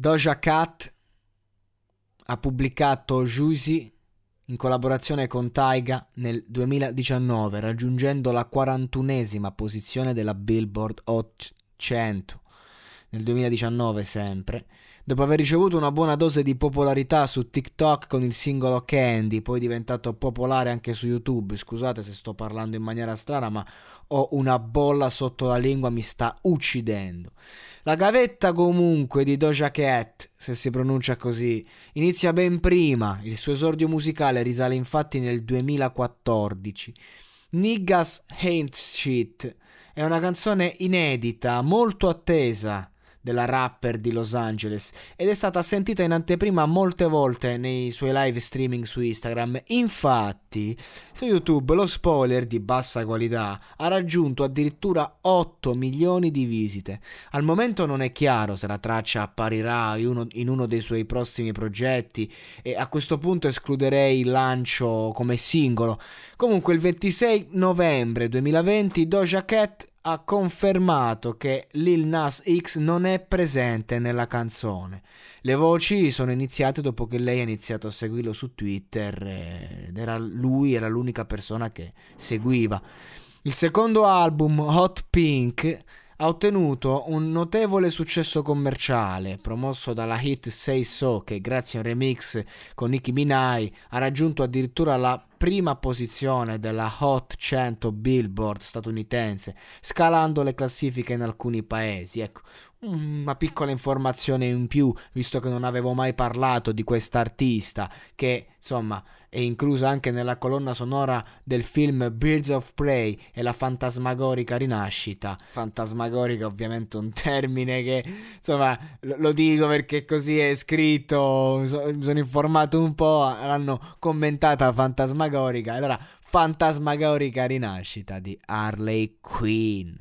Doja Cat ha pubblicato Juicy in collaborazione con Taiga nel 2019, raggiungendo la 41esima posizione della Billboard Hot 100 nel 2019 sempre, dopo aver ricevuto una buona dose di popolarità su TikTok con il singolo Candy, poi diventato popolare anche su YouTube. Scusate se sto parlando in maniera strana, ma ho una bolla sotto la lingua, mi sta uccidendo. La gavetta comunque di Doja Cat, se si pronuncia così, inizia ben prima, il suo esordio musicale risale infatti nel 2014. Niggas Ain't Shit è una canzone inedita, molto attesa della rapper di Los Angeles ed è stata sentita in anteprima molte volte nei suoi live streaming su Instagram. Infatti, su YouTube lo spoiler di bassa qualità ha raggiunto addirittura 8 milioni di visite. Al momento non è chiaro se la traccia apparirà in uno, in uno dei suoi prossimi progetti e a questo punto escluderei il lancio come singolo. Comunque il 26 novembre 2020 Doja Cat ha confermato che Lil Nas X non è presente nella canzone. Le voci sono iniziate dopo che lei ha iniziato a seguirlo su Twitter ed era lui era l'unica persona che seguiva. Il secondo album, Hot Pink, ha ottenuto un notevole successo commerciale, promosso dalla hit Say So, che grazie a un remix con Nicki Minaj ha raggiunto addirittura la prima posizione della Hot 100 Billboard statunitense, scalando le classifiche in alcuni paesi. Ecco, una piccola informazione in più, visto che non avevo mai parlato di quest'artista, che insomma è inclusa anche nella colonna sonora del film Birds of Prey e la fantasmagorica rinascita. Fantasmagorica ovviamente un termine che insomma lo dico perché così è scritto, mi sono informato un po', l'hanno commentata fantasmagorica, allora fantasmagorica rinascita di Harley Quinn.